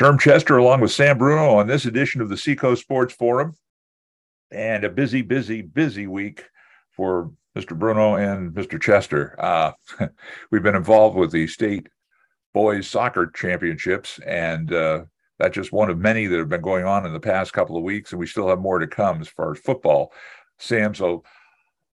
Sherm Chester, along with Sam Bruno, on this edition of the Seacoast Sports Forum. And a busy, busy, busy week for Mr. Bruno and Mr. Chester. Uh, we've been involved with the state boys soccer championships, and uh, that's just one of many that have been going on in the past couple of weeks, and we still have more to come as far as football. Sam, so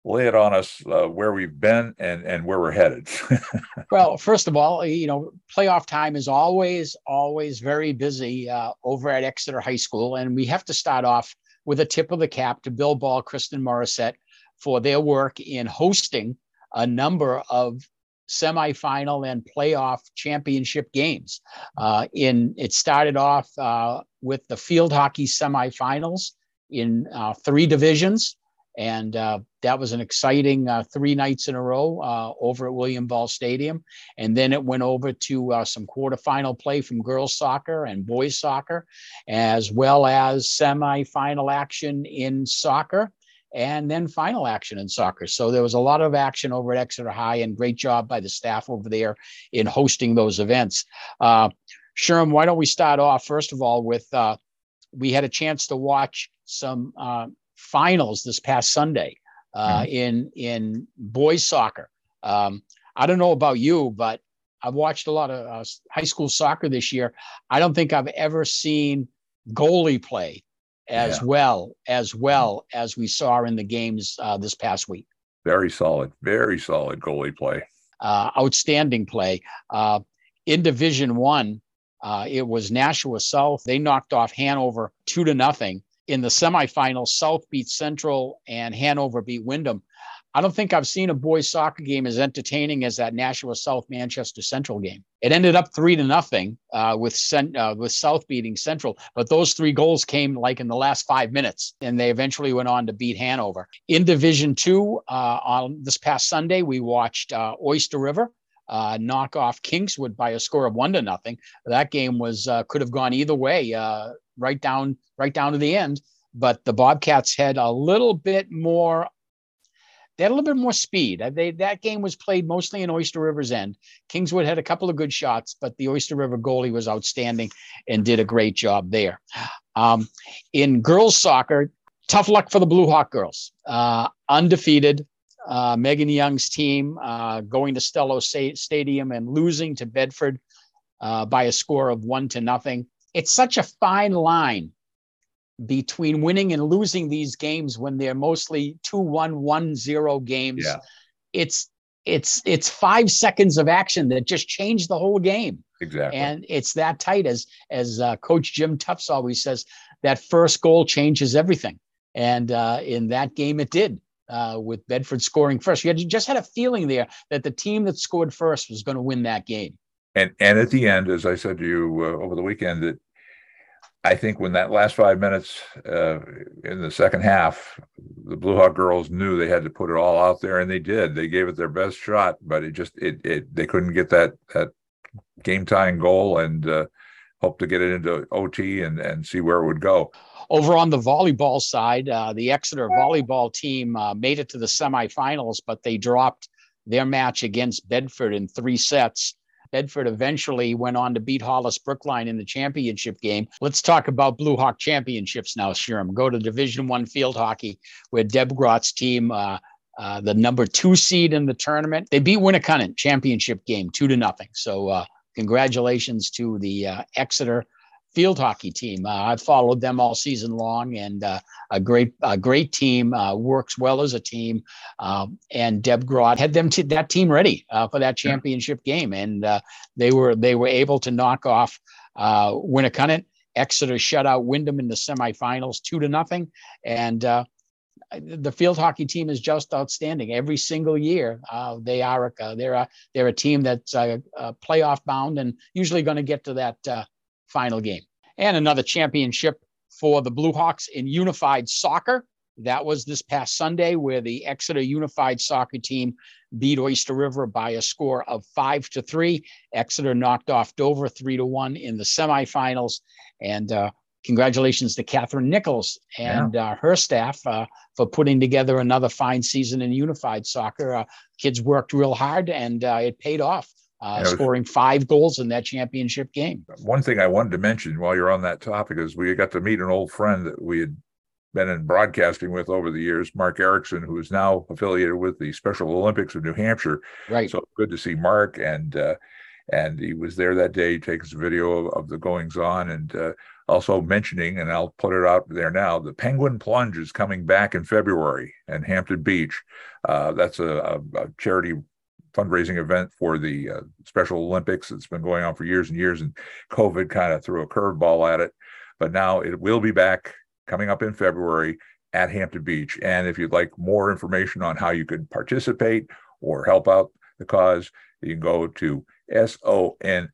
lay it on us uh, where we've been and and where we're headed. well, first of all, you know, playoff time is always always very busy uh, over at Exeter High School, and we have to start off with a tip of the cap to Bill Ball, Kristen Morissette for their work in hosting a number of semifinal and playoff championship games. Uh, in it started off uh, with the field hockey semifinals in uh, three divisions. And uh, that was an exciting uh, three nights in a row uh, over at William Ball Stadium. And then it went over to uh, some quarterfinal play from girls soccer and boys soccer, as well as semifinal action in soccer and then final action in soccer. So there was a lot of action over at Exeter High and great job by the staff over there in hosting those events. Uh, Sherm, why don't we start off, first of all, with uh, we had a chance to watch some uh, finals this past Sunday uh, mm-hmm. in in boys soccer. Um, I don't know about you, but I've watched a lot of uh, high school soccer this year. I don't think I've ever seen goalie play as yeah. well as well as we saw in the games uh, this past week. Very solid, very solid goalie play. Uh, outstanding play. Uh, in Division One, uh, it was Nashua South. They knocked off Hanover two to nothing in the semifinals, South beat Central and Hanover beat Windham. I don't think I've seen a boys soccer game as entertaining as that Nashua South Manchester Central game. It ended up three to nothing uh, with uh, with South beating Central, but those three goals came like in the last five minutes, and they eventually went on to beat Hanover. In Division Two, uh, on this past Sunday, we watched uh, Oyster River uh, knock off Kingswood by a score of one to nothing. That game was uh, could have gone either way, uh, right down right down to the end. But the Bobcats had a little bit more. They had a little bit more speed. Uh, they, that game was played mostly in Oyster River's end. Kingswood had a couple of good shots, but the Oyster River goalie was outstanding and did a great job there. Um, in girls soccer, tough luck for the Blue Hawk girls. Uh, undefeated, uh, Megan Young's team uh, going to Stellos Stadium and losing to Bedford uh, by a score of one to nothing. It's such a fine line between winning and losing these games when they're mostly 2-1, 1-0 games. Yeah. It's it's it's five seconds of action that just change the whole game. Exactly. And it's that tight as as uh, Coach Jim Tufts always says. That first goal changes everything, and uh, in that game it did uh, with Bedford scoring first. You, had, you just had a feeling there that the team that scored first was going to win that game. And and at the end, as I said to you uh, over the weekend, that I think when that last five minutes uh, in the second half, the Blue Hawk girls knew they had to put it all out there, and they did. They gave it their best shot, but it just it it they couldn't get that that game tying goal, and uh, hope to get it into OT and and see where it would go. Over on the volleyball side, uh, the Exeter volleyball team uh, made it to the semifinals, but they dropped their match against Bedford in three sets. Bedford eventually went on to beat Hollis Brookline in the championship game. Let's talk about Blue Hawk championships now, Sherm. Go to Division One field hockey, where Deb Grott's team, uh, uh, the number two seed in the tournament, they beat Winnacunnet championship game two to nothing. So uh, congratulations to the uh, Exeter field hockey team. Uh, I've followed them all season long, and uh, a great, a great team uh, works well as a team. Um, and Deb Grott had them t- that team ready uh, for that championship game, and uh, they were they were able to knock off uh, Winnacunnet. Exeter shut out Windham in the semifinals, two to nothing, and the field hockey team is just outstanding every single year. Uh, they are a, they're a, they're a team that's uh, uh, playoff bound and usually going to get to that final game. And another championship for the Blue Hawks in unified soccer. That was this past Sunday, where the Exeter Unified Soccer team beat Oyster River by a score of five to three. Exeter knocked off Dover three to one in the semifinals. And uh, congratulations to Catherine Nichols and yeah. uh, her staff uh, for putting together another fine season in unified soccer. Uh, kids worked real hard and uh, it paid off uh, scoring five goals in that championship game. One thing I wanted to mention while you're on that topic is we got to meet an old friend that we had been in broadcasting with over the years, Mark Erickson, who is now affiliated with the Special Olympics of New Hampshire. Right. So good to see Mark, and uh, and he was there that day taking some video of, of the goings on, and uh, also mentioning, and I'll put it out there now, the Penguin Plunge is coming back in February in Hampton Beach. Uh, that's a, a, a charity fundraising event for the uh, Special Olympics. It's been going on for years and years, and COVID kind of threw a curveball at it. But now it will be back coming up in February at Hampton Beach. And if you'd like more information on how you could participate or help out the cause, you can go to sonh.org.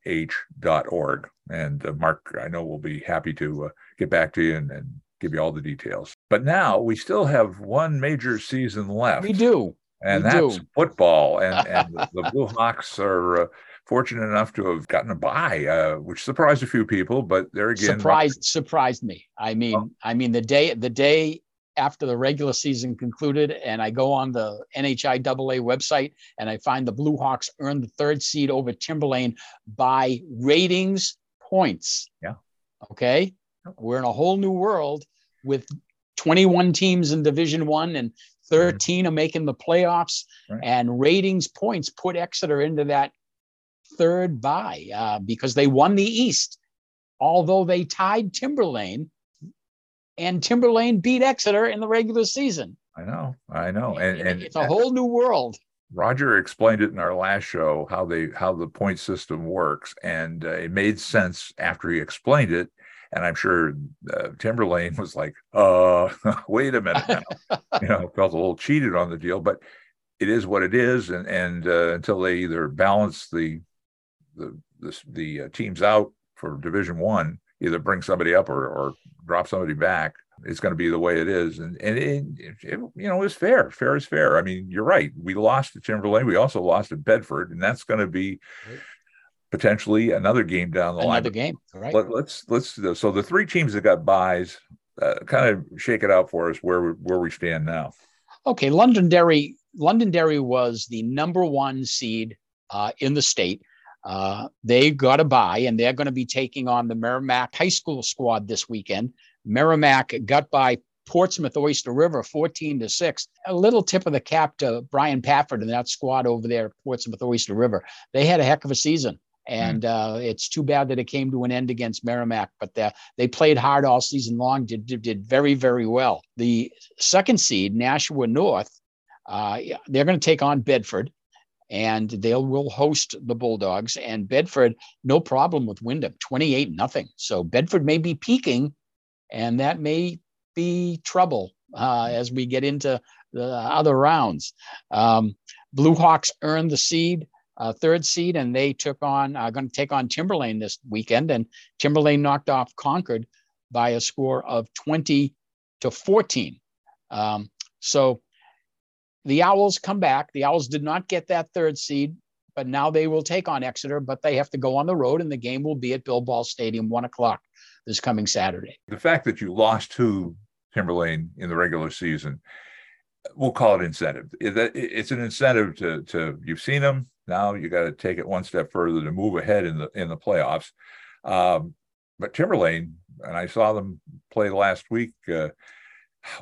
And uh, Mark, I know, will be happy to uh, get back to you and, and give you all the details. But now we still have one major season left. We do and we that's do. football. And, and the Blue Hawks are uh, fortunate enough to have gotten a bye, uh, which surprised a few people. But there again, surprised surprised me. I mean, oh. I mean the day the day after the regular season concluded, and I go on the NHIAA website and I find the Blue Hawks earned the third seed over Timberlane by ratings points. Yeah. Okay. We're in a whole new world with 21 teams in Division One and 13 are making the playoffs, right. and ratings points put Exeter into that third bye uh, because they won the East, although they tied Timberlane, and Timberlane beat Exeter in the regular season. I know, I know, and, and it's a whole new world. Roger explained it in our last show how they how the point system works, and uh, it made sense after he explained it and I'm sure uh, Timberlane was like, uh, wait a minute now. you know, felt a little cheated on the deal, but it is what it is. And, and uh, until they either balance the, the, the, the uh, teams out for division one, either bring somebody up or, or drop somebody back, it's going to be the way it is. And, and it, it, you know, it's fair. Fair is fair. I mean, you're right. We lost to Timberlane. We also lost to Bedford, and that's going to be, right potentially another game down the another line. Another game, right? Let, us let's so the three teams that got buys, uh, kind of shake it out for us where we, where we stand now. Okay, Londonderry Londonderry was the number one seed uh, in the state. Uh, they got a buy, and they're going to be taking on the Merrimack High School squad this weekend. Merrimack got by Portsmouth Oyster River 14 to 6. A little tip of the cap to Brian Pafford and that squad over there at Portsmouth Oyster River. They had a heck of a season. Hmm. And uh, it's too bad that it came to an end against Merrimack, but the, they played hard all season long, did, did, did very, very well. The second seed, Nashua North, uh, they're going to take on Bedford and they will host the Bulldogs. And Bedford, no problem with Windham, 28 nothing. So Bedford may be peaking, and that may be trouble uh, as we get into the other rounds. Um, Blue Hawks earned the seed uh, third seed, and they took on uh, going to take on Timberlane this weekend, and Timberlane knocked off Concord by a score of 20 to 14. Um, so the Owls come back. The Owls did not get that third seed, but now they will take on Exeter, but they have to go on the road, and the game will be at Bill Ball Stadium, one o'clock this coming Saturday. The fact that you lost to Timberlane in the regular season, we'll call it incentive. It's an incentive to to you've seen them, now you got to take it one step further to move ahead in the in the playoffs. Um, but Timberlane, and I saw them play last week. Uh,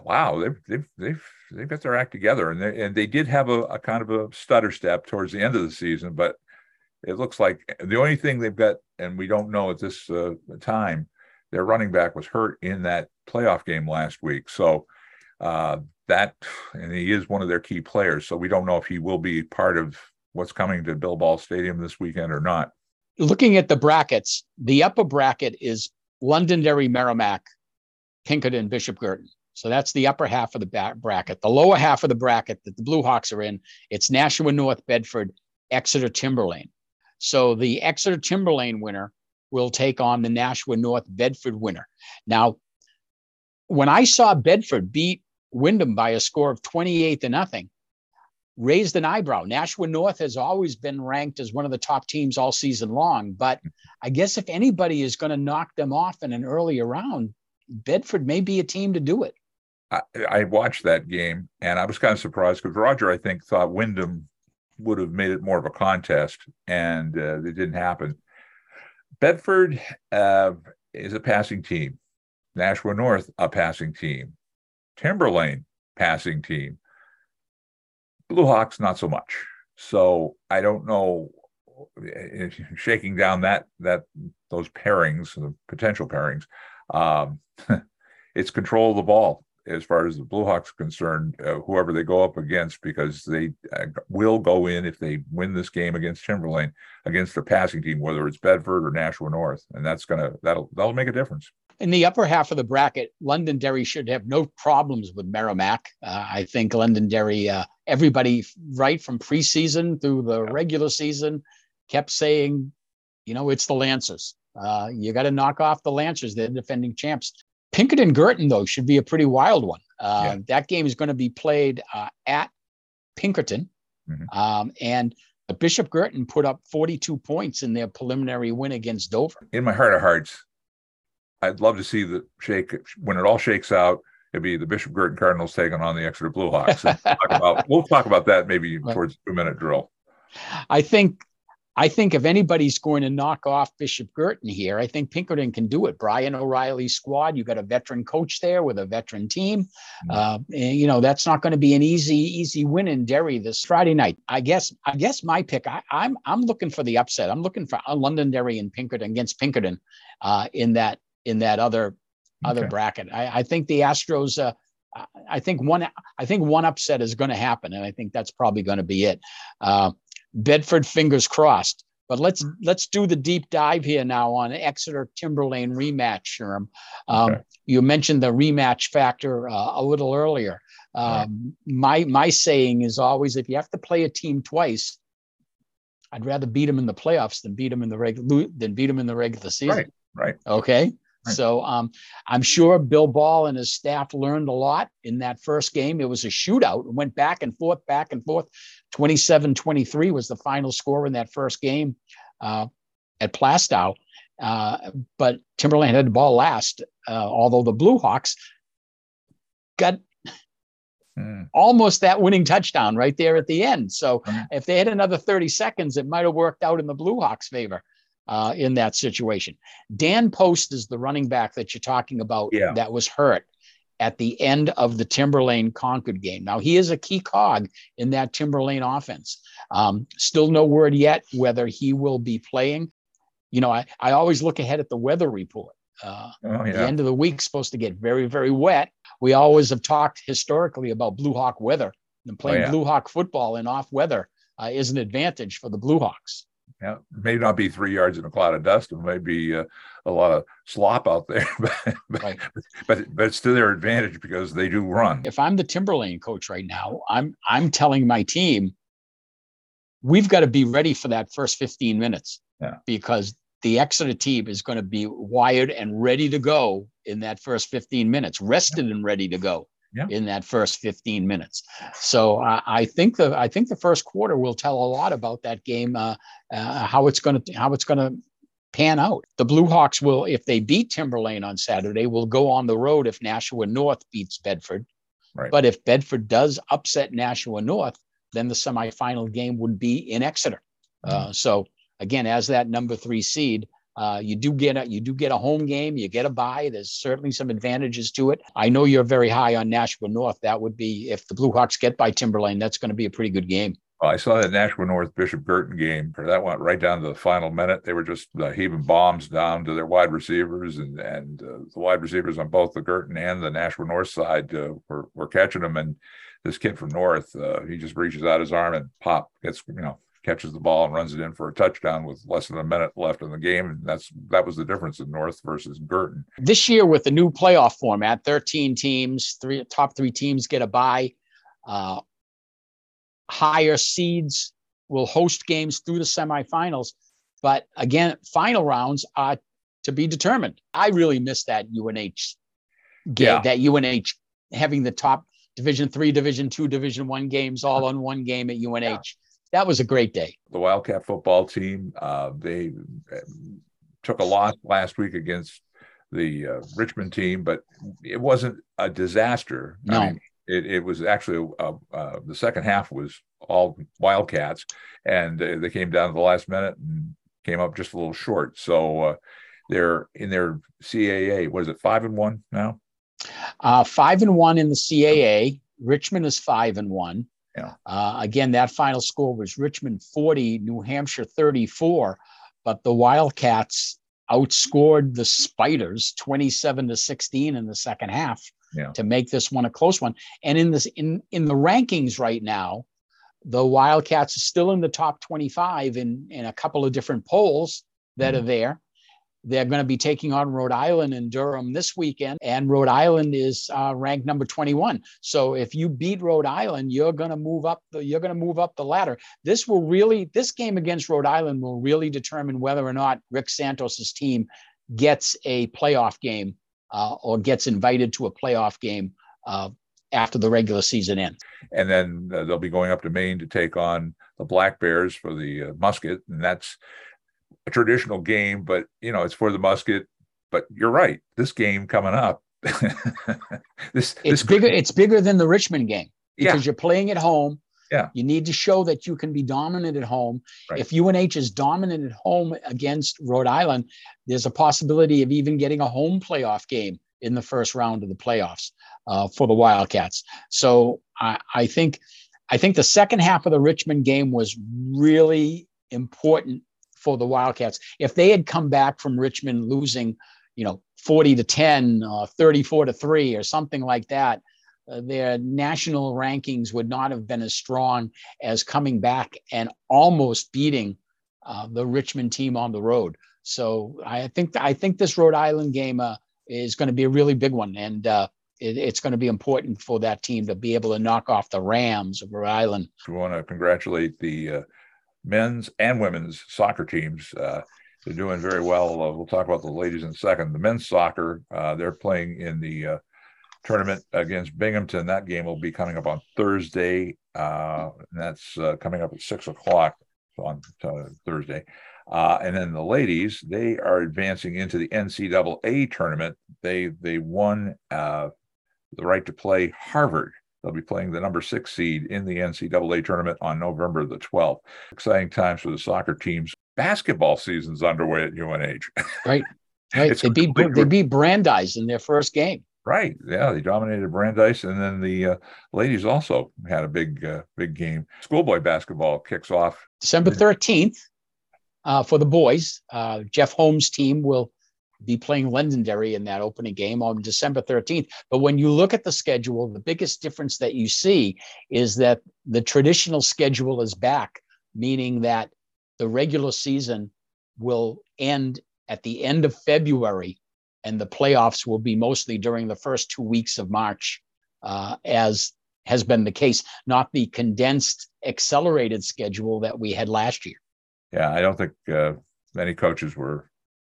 wow, they've they've they've they've got their act together, and they and they did have a, a kind of a stutter step towards the end of the season, but it looks like the only thing they've got, and we don't know at this uh, time, their running back was hurt in that playoff game last week. So uh, that, and he is one of their key players. So we don't know if he will be part of what's coming to Bill Ball Stadium this weekend or not. Looking at the brackets, the upper bracket is Londonderry, Merrimack, Pinkerton, Bishop Guertin. So that's the upper half of the bracket. The lower half of the bracket that the Blue Hawks are in, it's Nashua North Bedford, Exeter Timberlane. So the Exeter Timberlane winner will take on the Nashua North Bedford winner. Now, when I saw Bedford beat Windham by a score of 28 to nothing, raised an eyebrow. Nashua North has always been ranked as one of the top teams all season long, but I guess if anybody is going to knock them off in an earlier round, Bedford may be a team to do it. I, I watched that game and I was kind of surprised because Roger, I think, thought Windham would have made it more of a contest, and uh, it didn't happen. Bedford uh, is a passing team. Nashua North, a passing team. Timberlane, passing team. Blue Hawks, not so much. So I don't know. Shaking down that that those pairings, the potential pairings, um, it's control of the ball as far as the Blue Hawks are concerned, uh, whoever they go up against, because they uh, will go in if they win this game against Timberlane against a passing team, whether it's Bedford or Nashua North, and that's gonna that'll that'll make a difference. In the upper half of the bracket, Londonderry should have no problems with Merrimack. Uh, I think Londonderry, uh, everybody right from preseason through the yeah. regular season, kept saying, you know, it's the Lancers. Uh, you got to knock off the Lancers. They're defending champs. Pinkerton Guertin, though, should be a pretty wild one. Uh, yeah. That game is going to be played uh, at Pinkerton. Mm-hmm. Um, and Bishop Guertin put up 42 points in their preliminary win against Dover. In my heart of hearts, I'd love to see the shake when it all shakes out. It'd be the Bishop Guertin Cardinals taking on the Exeter Blue Hawks. talk about, we'll talk about that maybe towards two minute drill. I think I think if anybody's going to knock off Bishop Guertin here, I think Pinkerton can do it. Brian O'Reilly's squad, you got a veteran coach there with a veteran team. Mm-hmm. Uh, and, you know that's not going to be an easy, easy win in Derry this Friday night. I guess. I guess my pick. I, am I'm, I'm looking for the upset. I'm looking for a Londonderry and Pinkerton against Pinkerton uh, in that in that other okay. other bracket. I, I, think the Astros. Uh, I think one. I think one upset is going to happen, and I think that's probably going to be it. Uh, Bedford, fingers crossed. But let's let's do the deep dive here now on Exeter Timberlane rematch, Sherm. Um, okay. You mentioned the rematch factor uh, a little earlier. Um, right. My my saying is always, if you have to play a team twice, I'd rather beat them in the playoffs than beat them in the regular than beat them in the regular season. Right. Right. Okay. So um, I'm sure Bill Ball and his staff learned a lot in that first game. It was a shootout. It went back and forth, back and forth. 27 23 was the final score in that first game uh, at Plaistow. Uh, but Timberlane had the ball last, uh, although the Blue Hawks got mm. almost that winning touchdown right there at the end. So mm. if they had another 30 seconds, it might have worked out in the Blue Hawks' favor uh, in that situation. Dan Post is the running back that you're talking about yeah. that was hurt at the end of the Timberlane Concord game. Now, he is a key cog in that Timberlane offense. Um, still no word yet whether he will be playing. You know, I, I always look ahead at the weather report. Uh, oh, yeah. The end of the week supposed to get very, very wet. We always have talked historically about Blue Hawk weather and playing oh, yeah. Blue Hawk football in off weather uh, is an advantage for the Blue Hawks. Yeah, may not be three yards in a cloud of dust. It may be uh, a lot of slop out there, but, right. but but it's to their advantage because they do run. If I'm the Timberlane coach right now, I'm I'm telling my team, we've got to be ready for that first 15 minutes. Yeah. Because the Exeter team is going to be wired and ready to go in that first 15 minutes, rested yeah. and ready to go yeah. in that first 15 minutes. So uh, I think the I think the first quarter will tell a lot about that game, uh, uh, how it's going to how it's going to pan out. The Blue Hawks will, if they beat Timberlane on Saturday, will go on the road if Nashua North beats Bedford. Right. But if Bedford does upset Nashua North, then the semifinal game would be in Exeter. Mm-hmm. so again, as that number three seed, uh, you do get a you do get a home game. You get a bye. There's certainly some advantages to it. I know you're very high on Nashua North. That would be if the Blue Hawks get by Timberlane. That's going to be a pretty good game. I saw that Nashua North Bishop Guertin game. That went right down to the final minute. They were just uh, heaving bombs down to their wide receivers, and and uh, the wide receivers on both the Guertin and the Nashua North side uh, were were catching them. And this kid from North, uh, he just reaches out his arm and pop gets you know catches the ball and runs it in for a touchdown with less than a minute left in the game. And that's that was the difference in North versus Guertin. This year with the new playoff format, 13 teams, three top three teams get a bye. Uh, higher seeds will host games through the semifinals. But again, final rounds are to be determined. I really miss that UNH game, yeah. that UNH having the top division three, division two, division one games all on one game at UNH. Yeah that was a great day. The Wildcat football team, uh, they um, took a loss last week against the uh, Richmond team, but it wasn't a disaster. No. I mean, it, it was actually uh, uh, the second half was all Wildcats, and uh, they came down to the last minute and came up just a little short. So uh, they're in their CAA. What is it? Five and one now. Uh, five and one in the CAA. Richmond is five and one. Yeah. Uh, again, that final score was Richmond 40, New Hampshire 34, but the Wildcats outscored the Spiders 27 to 16 in the second half yeah. to make this one a close one. And in this in in the rankings right now, the Wildcats are still in the top 25 in in a couple of different polls that mm-hmm. are there. They're going to be taking on Rhode Island and Durham this weekend, and Rhode Island is uh, ranked number 21. So if you beat Rhode Island, you're going to move up. The, you're going to move up the ladder. This will really, this game against Rhode Island will really determine whether or not Rick Santos's team gets a playoff game uh, or gets invited to a playoff game uh, after the regular season ends. And then uh, they'll be going up to Maine to take on the Black Bears for the uh, musket, and that's a traditional game, but you know, it's for the musket. But you're right. This game coming up, this it's this bigger. It's bigger than the Richmond game because yeah. you're playing at home. Yeah. You need to show that you can be dominant at home. Right. If UNH is dominant at home against Rhode Island, there's a possibility of even getting a home playoff game in the first round of the playoffs uh, for the Wildcats. So I, I think I think the second half of the Richmond game was really important for the Wildcats. If they had come back from Richmond losing, you know, 40 to 10, uh, 34 to 3, or something like that, uh, their national rankings would not have been as strong as coming back and almost beating uh, the Richmond team on the road. So I think I think this Rhode Island game uh, is going to be a really big one, and uh, it, it's going to be important for that team to be able to knock off the Rams of Rhode Island. We want to congratulate the uh, men's and women's soccer teams. Uh, they're doing very well. Uh, we'll talk about the ladies in a second. The men's soccer, uh, they're playing in the uh, tournament against Binghamton. That game will be coming up on Thursday. Uh, and that's uh, coming up at six o'clock on Thursday. and then the ladies, they are advancing into the NCAA tournament. They they won the right to play Harvard They'll be playing the number six seed in the NCAA tournament on November the 12th. Exciting times for the soccer teams. Basketball season's underway at UNH. Right. Right. they beat they beat Brandeis in their first game. Right. Yeah, they dominated Brandeis, and then the uh, ladies also had a big uh, big game. Schoolboy basketball kicks off December thirteenth uh, for the boys. Uh, Jeff Holmes' team will be playing Londonderry in that opening game on December 13th. But when you look at the schedule, the biggest difference that you see is that the traditional schedule is back, meaning that the regular season will end at the end of February and the playoffs will be mostly during the first two weeks of March, uh, as has been the case, not the condensed, accelerated schedule that we had last year. Yeah, I don't think uh, many coaches were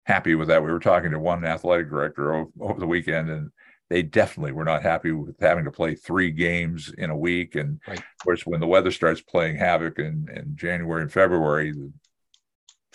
happy with that. We were talking to one athletic director over, over the weekend, and they definitely were not happy with having to play three games in a week. And right. of course, when the weather starts playing havoc in, in January and February, the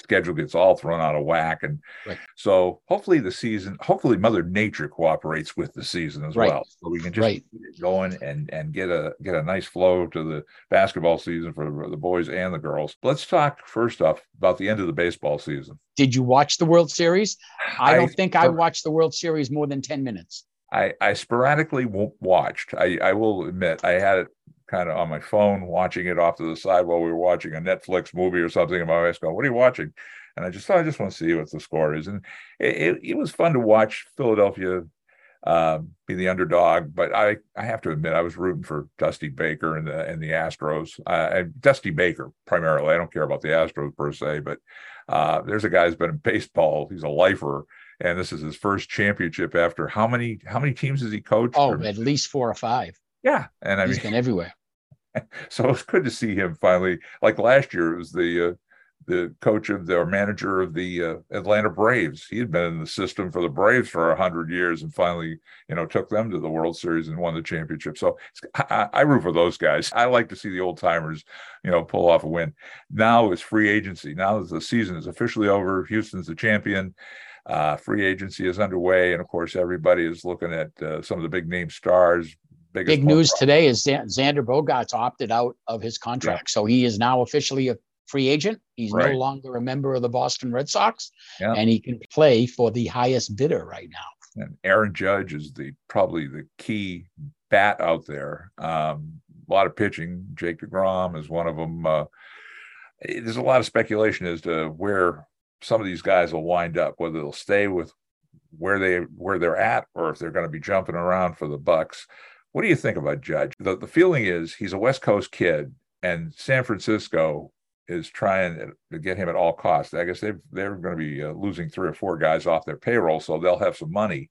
schedule gets all thrown out of whack. And right. so hopefully the season, hopefully Mother Nature cooperates with the season as right. well. So we can just right. get going and and get a get a nice flow to the basketball season for the boys and the girls. Let's talk first off about the end of the baseball season. Did you watch the World Series? I, I don't think I watched the World Series more than 10 minutes. I, I sporadically watched. I, I will admit I had it kind of on my phone, watching it off to the side while we were watching a Netflix movie or something. And my wife's going, "What are you watching?" And I just thought, I just want to see what the score is. And it, it, it was fun to watch Philadelphia uh, be the underdog. But I, I have to admit, I was rooting for Dusty Baker and the and the Astros. Uh, Dusty Baker primarily. I don't care about the Astros per se, but uh, there's a guy who's been in baseball. He's a lifer and this is his first championship after how many how many teams has he coached? Oh, or, at least four or five. Yeah, and I he's mean, been everywhere. so it's good to see him finally. Like last year, it was the uh, the coach of the or manager of the uh, Atlanta Braves. He had been in the system for the Braves for hundred years, and finally, you know, took them to the World Series and won the championship. So I, I root for those guys. I like to see the old timers, you know, pull off a win. Now it's free agency. Now that the season is officially over. Houston's the champion. Uh, free agency is underway, and of course, everybody is looking at uh, some of the big name stars big news today is Xander Bogaerts opted out of his contract, yeah. so he is now officially a free agent. He's right. no longer a member of the Boston Red Sox, yeah. and he can play for the highest bidder right now. And Aaron Judge is the probably the key bat out there. Um, a lot of pitching. Jake Degrom is one of them. Uh, there's a lot of speculation as to where some of these guys will wind up, whether they'll stay with where they where they're at or if they're going to be jumping around for the Bucks. What do you think about Judge? The, the feeling is he's a West Coast kid, and San Francisco is trying to get him at all costs. I guess they they're going to be uh, losing three or four guys off their payroll, so they'll have some money.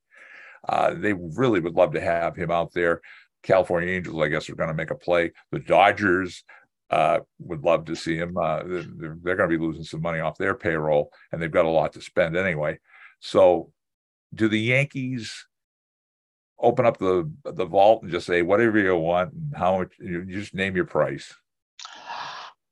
Uh, they really would love to have him out there. California Angels, I guess, are going to make a play. The Dodgers uh, would love to see him. Uh, they're, they're going to be losing some money off their payroll, and they've got a lot to spend anyway. So, do the Yankees open up the the vault and just say whatever you want and how much you just name your price?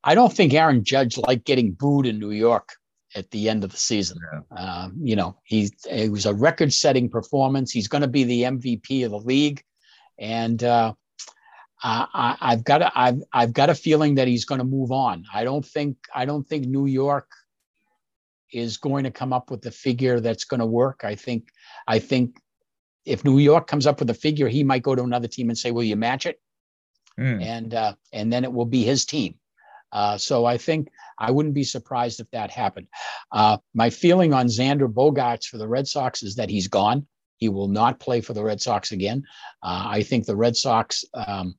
I don't think Aaron Judge liked getting booed in New York at the end of the season. Yeah. Um, you know, he it was a record-setting performance. He's going to be the MVP of the league, and uh, I, have got a, I've I've got a feeling that he's going to move on. I don't think I don't think New York is going to come up with the figure that's going to work. I think I think if New York comes up with a figure, he might go to another team and say, "Will you match it?" Mm. And uh, and then it will be his team. Uh, so I think I wouldn't be surprised if that happened. Uh, my feeling on Xander Bogaerts for the Red Sox is that he's gone. He will not play for the Red Sox again. Uh, I think the Red Sox um,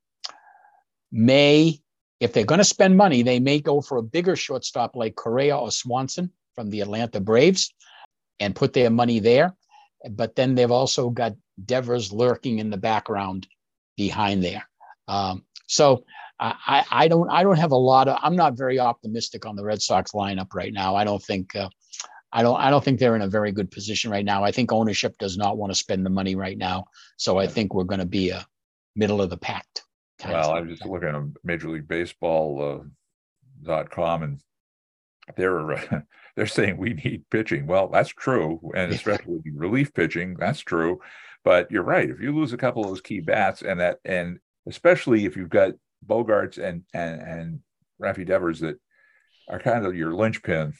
may, if they're going to spend money, they may go for a bigger shortstop like Correa or Swanson from the Atlanta Braves and put their money there. But then they've also got Devers lurking in the background behind there. Um, so I, I don't I don't have a lot of I'm not very optimistic on the Red Sox lineup right now. I don't think uh, I don't I don't think they're in a very good position right now. I think ownership does not want to spend the money right now. So I think we're going to be a middle of the pack. Well, I'm just looking at Major League Baseball uh, dot com and they're uh, they're saying we need pitching. Well, that's true, and especially relief pitching, that's true. But you're right. If you lose a couple of those key bats, and that, and especially if you've got Bogaerts and and and Rafi Devers that are kind of your linchpin,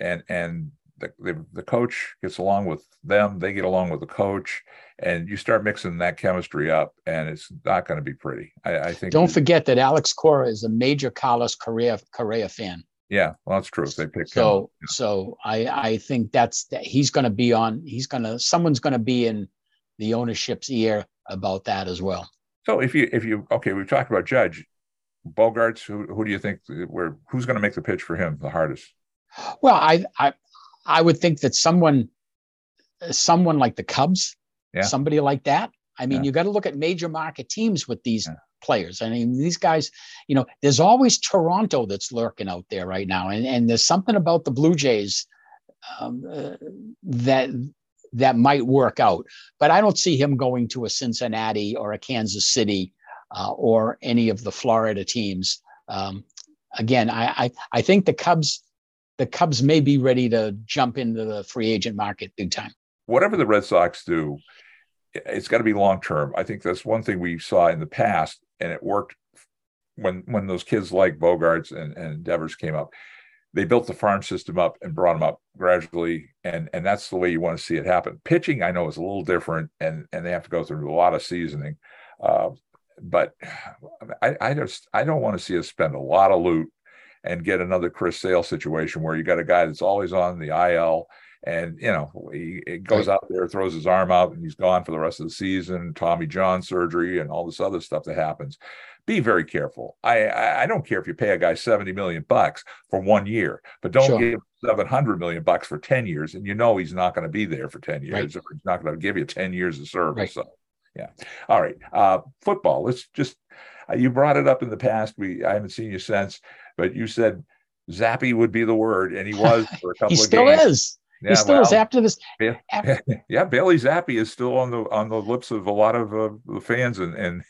and and the, the, the coach gets along with them, they get along with the coach, and you start mixing that chemistry up, and it's not going to be pretty. I, I think. Don't forget that Alex Cora is a major Carlos Correa Correa fan. Yeah, well, that's true. They picked so him. so I I think that's that he's going to be on. He's going to someone's going to be in the ownership's ear about that as well. So if you if you okay, we've talked about Judge, Bogaerts. Who who do you think where who's going to make the pitch for him the hardest? Well, I I I would think that someone someone like the Cubs, yeah. somebody like that. I mean, yeah. you got to look at major market teams with these yeah. Players. I mean, these guys, you know, there's always Toronto that's lurking out there right now, and and there's something about the Blue Jays um, uh, that that might work out. But I don't see him going to a Cincinnati or a Kansas City uh, or any of the Florida teams. Um, again, I, I, I think the Cubs the Cubs may be ready to jump into the free agent market big time. Whatever the Red Sox do, it's got to be long term. I think that's one thing we saw in the past, and it worked when when those kids like Bogaerts and, and Devers came up they built the farm system up and brought them up gradually. And and that's the way you want to see it happen. Pitching i know is a little different and and they have to go through a lot of seasoning. Uh, but I, I just i don't want to see us spend a lot of loot and get another chris sale situation where you got a guy that's always on the il and you know he, he goes out there throws his arm out and he's gone for the rest of the season tommy john surgery and all this other stuff that happens be very careful. I, I, I don't care if you pay a guy 70 million bucks for one year, but don't sure. give 700 million bucks for 10 years. And you know, he's not going to be there for 10 years right. or he's not going to give you 10 years of service. Right. So, yeah. All right. Uh, football. Let's just, uh, you brought it up in the past. We, I haven't seen you since, but you said Zappe would be the word. And he was for a couple he of still games. is. Yeah, he still well, is after this. After, yeah, Bailey Zappe is still on the on the lips of a lot of uh, the fans and and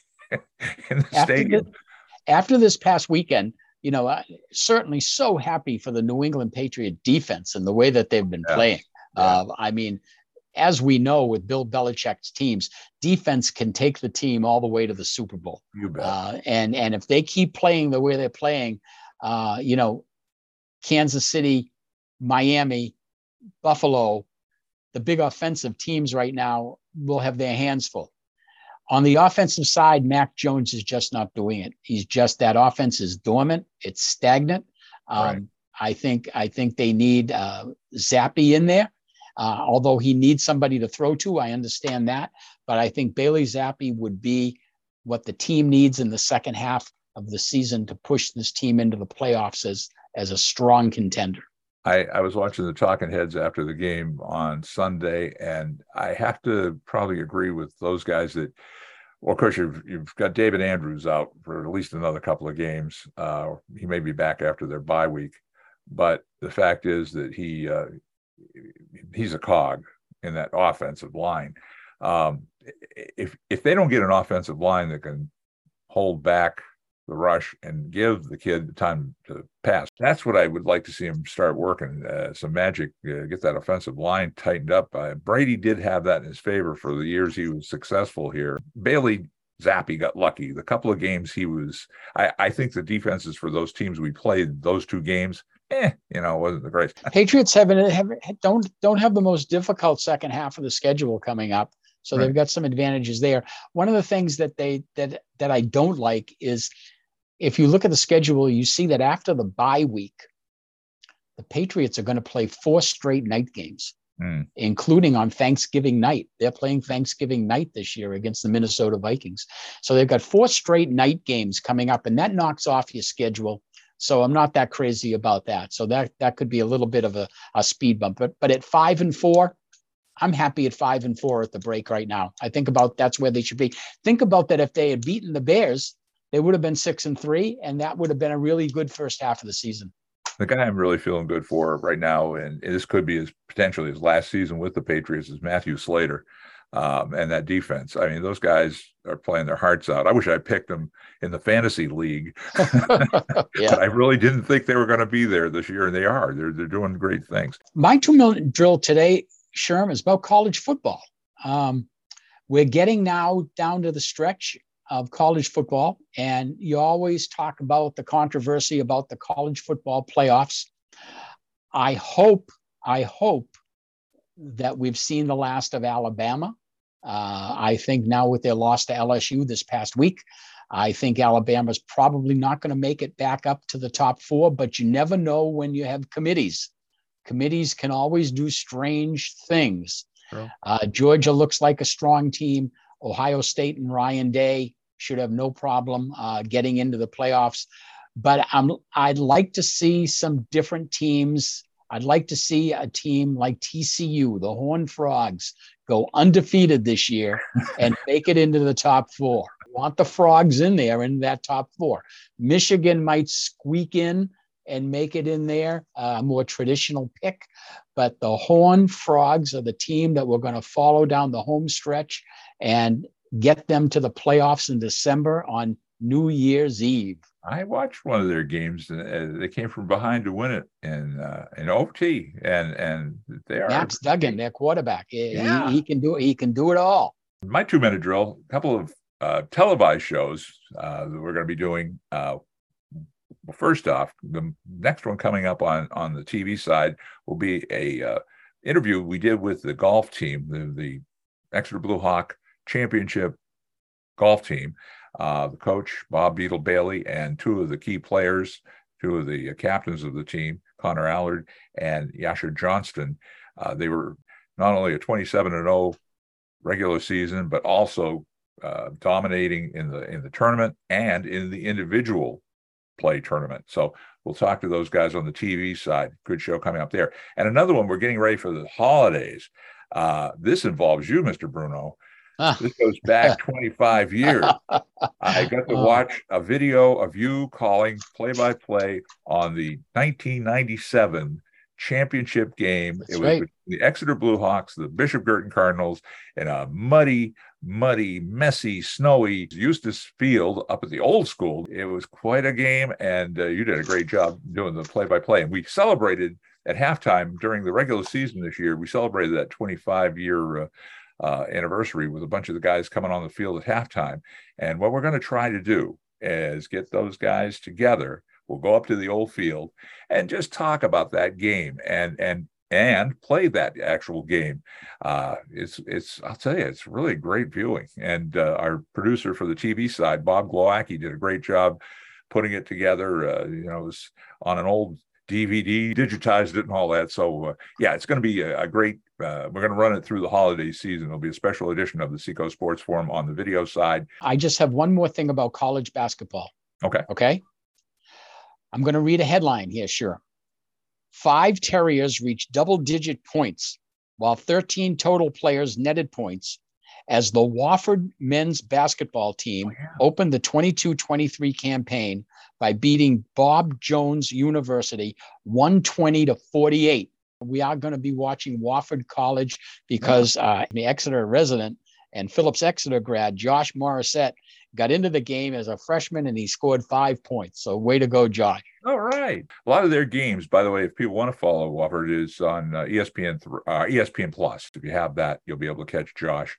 in the after stadium. The, after this past weekend, you know, I, certainly so happy for the New England Patriot defense and the way that they've been yeah. playing. Yeah. Uh, I mean, as we know with Bill Belichick's teams, defense can take the team all the way to the Super Bowl. You bet. Uh, and and if they keep playing the way they're playing, uh, you know, Kansas City, Miami, Buffalo, the big offensive teams right now will have their hands full. On the offensive side, Mac Jones is just not doing it. He's just that offense is dormant. It's stagnant. Um, right. I think I think they need uh, Zappe in there. Uh, although he needs somebody to throw to, I understand that. But I think Bailey Zappe would be what the team needs in the second half of the season to push this team into the playoffs as as a strong contender. I, I was watching the Talking Heads after the game on Sunday, and I have to probably agree with those guys that, well, of course, you've, you've got David Andrews out for at least another couple of games. Uh, he may be back after their bye week, but the fact is that he uh, he's a cog in that offensive line. Um, if if they don't get an offensive line that can hold back the rush and give the kid the time to pass. That's what I would like to see him start working. Uh, some magic, uh, get that offensive line tightened up. Uh, Brady did have that in his favor for the years he was successful here. Bailey Zappe got lucky. The couple of games he was, I, I think the defenses for those teams we played, those two games, eh, you know, wasn't the great. Patriots haven't have, don't don't have the most difficult second half of the schedule coming up. So right. they've got some advantages there. One of the things that they that that I don't like is if you look at the schedule, you see that after the bye week, the Patriots are going to play four straight night games, mm. including on Thanksgiving night. They're playing Thanksgiving night this year against the Minnesota Vikings. So they've got four straight night games coming up, and that knocks off your schedule. So I'm not that crazy about that. So that that could be a little bit of a, a speed bump. But but at five and four, I'm happy at five and four at the break right now. I think about that's where they should be. Think about that if they had beaten the Bears, they would have been six and three, and that would have been a really good first half of the season. The guy I'm really feeling good for right now, and this could be his potentially his last season with the Patriots, is Matthew Slater. Um, and that defense. I mean, those guys are playing their hearts out. I wish I picked them in the fantasy league, yeah. I really didn't think they were going to be there this year, and they are. They're they're doing great things. My two minute drill today, Sherm, is about college football. Um, we're getting now down to the stretch of college football. And you always talk about the controversy about the college football playoffs. I hope, I hope that we've seen the last of Alabama. Uh, I think now with their loss to LSU this past week, I think Alabama's probably not going to make it back up to the top four, but you never know when you have committees. Committees can always do strange things. Uh, Georgia looks like a strong team. Ohio State and Ryan Day should have no problem uh, getting into the playoffs. But I'm, I'd like to see some different teams. I'd like to see a team like TCU, the Horned Frogs, go undefeated this year and make it into the top four. I want the Frogs in there in that top four. Michigan might squeak in and make it in there, a more traditional pick. But the Horned Frogs are the team that we're going to follow down the home stretch and get them to the playoffs in December on New Year's Eve. I watched one of their games, and they came from behind to win it in uh, in OT, and and they are Max Duggan, their quarterback. Yeah. He, he can do it. He can do it all. My two minute drill, a couple of uh, televised shows uh, that we're going to be doing. Uh, first off, the next one coming up on on the TV side will be a uh, interview we did with the golf team, the the Exeter Blue Hawk championship golf team. Uh, the coach, Bob Beetle Bailey, and two of the key players, two of the captains of the team, Connor Allard and Yasher Johnston. Uh, they were not only a 27 and 0 regular season, but also uh, dominating in the in the tournament and in the individual play tournament. So we'll talk to those guys on the TV side. Good show coming up there. And another one, we're getting ready for the holidays. Uh, this involves you, Mr. Bruno. Ah. This goes back 25 years. I got to oh. watch a video of you calling play by play on the 1997 championship game. That's it was right. the Exeter Blue Hawks, the Bishop Guertin Cardinals, in a muddy, muddy, messy, snowy Eustace Field up at the old school. It was quite a game, and uh, you did a great job doing the play by play. And we celebrated at halftime during the regular season this year, we celebrated that 25 year uh, uh, anniversary with a bunch of the guys coming on the field at halftime. And what we're going to try to do is get those guys together. We'll go up to the old field and just talk about that game and and and play that actual game. Uh, it's it's I'll tell you, it's really great viewing. And uh, our producer for the TV side, Bob Glowacki, did a great job putting it together. Uh, you know, it was on an old DVD, digitized it, and all that. So uh, yeah, it's going to be a, a great. Uh, we're going to run it through the holiday season. It'll be a special edition of the Seacoast Sports Forum on the video side. I just have one more thing about college basketball. Okay. Okay. I'm going to read a headline here. Sure. Five Terriers reached double digit points, while 13 total players netted points as the Wofford men's basketball team oh, yeah. opened the 22 23 campaign by beating Bob Jones University 120 to 48. We are going to be watching Wofford College because uh, the Exeter resident and Phillips Exeter grad Josh Morissette got into the game as a freshman and he scored five points. So way to go, Josh. All right. A lot of their games, by the way, if people want to follow Wofford, is on uh, ESPN uh, ESPN Plus. If you have that, you'll be able to catch Josh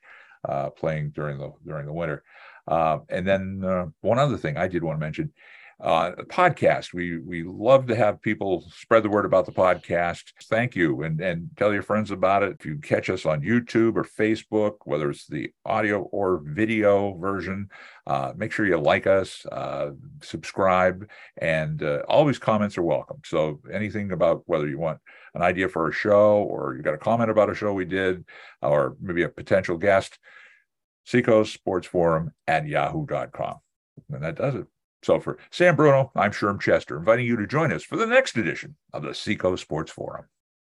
playing during the during the winter. Uh, and then uh, one other thing I did want to mention uh, podcast. We we love to have people spread the word about the podcast. Thank you, and and tell your friends about it. If you catch us on YouTube or Facebook, whether it's the audio or video version, uh, make sure you like us, uh, subscribe, and uh, always comments are welcome. So anything about whether you want an idea for a show or you got a comment about a show we did, or maybe a potential guest, Seacoast Sports Forum at yahoo.com. And that does it. So for Sam Bruno, I'm Sherm Chester, inviting you to join us for the next edition of the Seacoast Sports Forum.